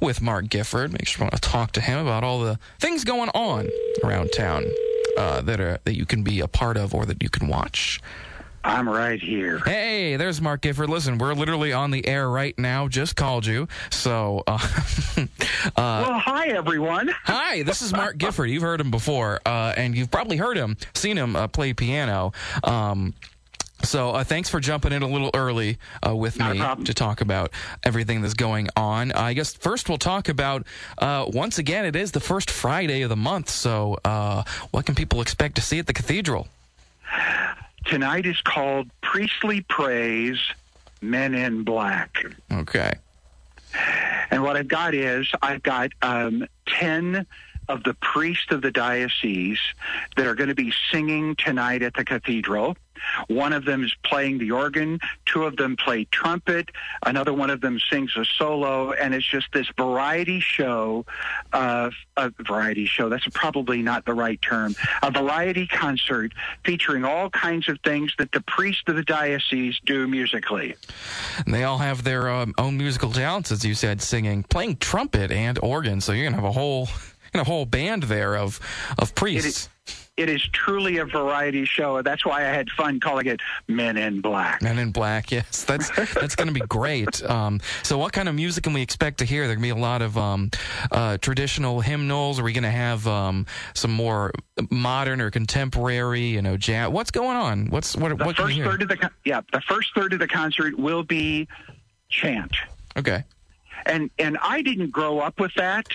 with Mark Gifford. Make sure you want to talk to him about all the things going on around town uh, that are that you can be a part of or that you can watch. I'm right here. Hey, there's Mark Gifford. Listen, we're literally on the air right now. Just called you. So, uh, uh, well, hi, everyone. hi, this is Mark Gifford. You've heard him before, uh, and you've probably heard him, seen him uh, play piano. Um, so uh, thanks for jumping in a little early uh, with Not me to talk about everything that's going on. I guess first we'll talk about uh, once again it is the first Friday of the month. So uh, what can people expect to see at the cathedral? Tonight is called Priestly Praise Men in Black. Okay. And what I've got is I've got um, 10 of the priests of the diocese that are going to be singing tonight at the cathedral. One of them is playing the organ. Two of them play trumpet. Another one of them sings a solo. And it's just this variety show, uh, a variety show. That's probably not the right term. A variety concert featuring all kinds of things that the priests of the diocese do musically. And they all have their um, own musical talents, as you said, singing, playing trumpet and organ. So you're gonna have a whole, a whole band there of of priests it is truly a variety show. That's why I had fun calling it Men in Black. Men in Black, yes, that's that's going to be great. Um, so, what kind of music can we expect to hear? There going to be a lot of um, uh, traditional hymnals. Are we going to have um, some more modern or contemporary? You know, jazz. What's going on? What's what? The what first third of the yeah, the first third of the concert will be chant. Okay. And and I didn't grow up with that.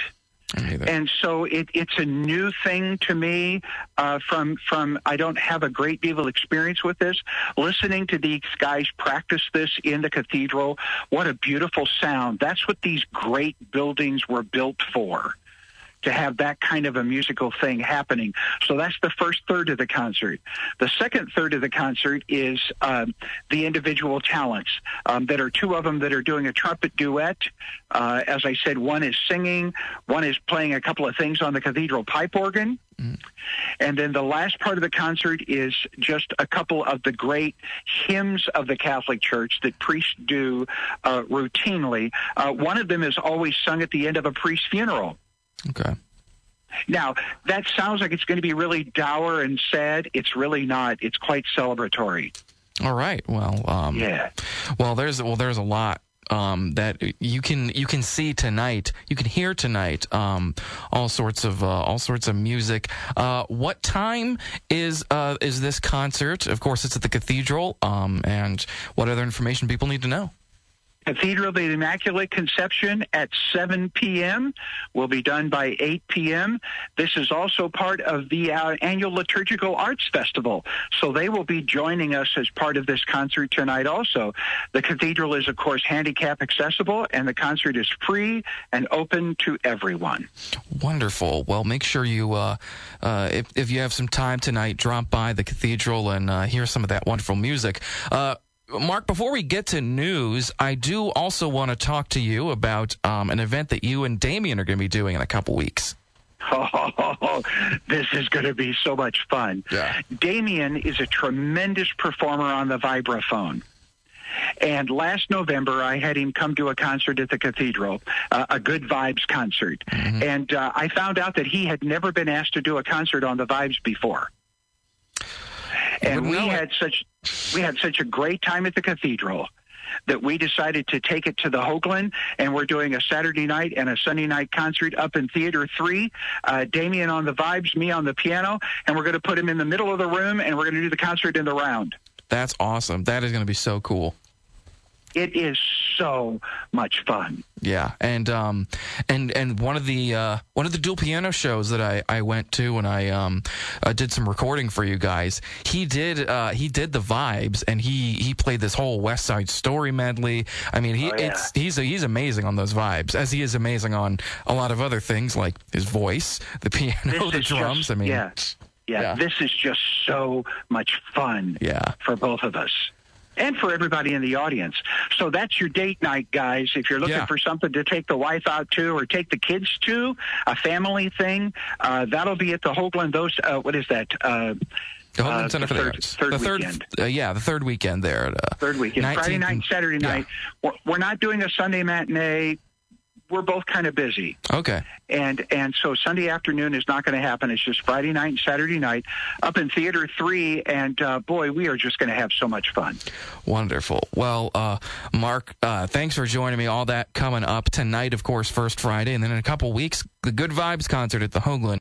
And so it, it's a new thing to me. Uh, from from I don't have a great deal of experience with this. Listening to these guys practice this in the cathedral, what a beautiful sound! That's what these great buildings were built for to have that kind of a musical thing happening. So that's the first third of the concert. The second third of the concert is um, the individual talents. Um, that are two of them that are doing a trumpet duet. Uh, as I said, one is singing, one is playing a couple of things on the cathedral pipe organ. Mm. And then the last part of the concert is just a couple of the great hymns of the Catholic Church that priests do uh, routinely. Uh, one of them is always sung at the end of a priest's funeral. Okay. Now, that sounds like it's going to be really dour and sad. It's really not. It's quite celebratory. All right. Well, um, yeah. Well, there's well, there's a lot um, that you can you can see tonight. You can hear tonight. Um, all sorts of uh, all sorts of music. Uh, what time is uh, is this concert? Of course, it's at the cathedral. Um, and what other information people need to know? Cathedral of the Immaculate Conception at 7 p.m. will be done by 8 p.m. This is also part of the uh, annual Liturgical Arts Festival, so they will be joining us as part of this concert tonight also. The cathedral is, of course, handicap accessible, and the concert is free and open to everyone. Wonderful. Well, make sure you, uh, uh, if, if you have some time tonight, drop by the cathedral and uh, hear some of that wonderful music. Mark, before we get to news, I do also want to talk to you about um, an event that you and Damien are going to be doing in a couple weeks. Oh, this is going to be so much fun. Yeah. Damien is a tremendous performer on the vibraphone. And last November, I had him come to a concert at the cathedral, uh, a Good Vibes concert. Mm-hmm. And uh, I found out that he had never been asked to do a concert on the Vibes before. And we had such we had such a great time at the cathedral that we decided to take it to the Hoogland, and we're doing a Saturday night and a Sunday night concert up in Theater 3. Uh, Damien on the vibes, me on the piano, and we're going to put him in the middle of the room, and we're going to do the concert in the round. That's awesome. That is going to be so cool. It is so much fun. Yeah, and um, and and one of the uh, one of the dual piano shows that I, I went to when I um uh, did some recording for you guys. He did uh, he did the vibes and he he played this whole West Side Story medley. I mean he oh, yeah. it's he's a, he's amazing on those vibes as he is amazing on a lot of other things like his voice, the piano, this the drums. Just, I mean, yeah. yeah, yeah, this is just so much fun. Yeah. for both of us and for everybody in the audience. So that's your date night, guys. If you're looking yeah. for something to take the wife out to or take the kids to, a family thing, uh, that'll be at the Hoogland. Those, uh, what is that? Uh, the Hoogland uh, Center for third, the Arts. Third the third, weekend. Uh, yeah, the third weekend there. At, uh, third weekend. Friday night, and Saturday yeah. night. We're, we're not doing a Sunday matinee we're both kind of busy. Okay. And and so Sunday afternoon is not going to happen. It's just Friday night and Saturday night up in Theater Three, and uh, boy, we are just going to have so much fun. Wonderful. Well, uh, Mark, uh, thanks for joining me. All that coming up tonight, of course, first Friday, and then in a couple weeks, the Good Vibes concert at the Hoogland.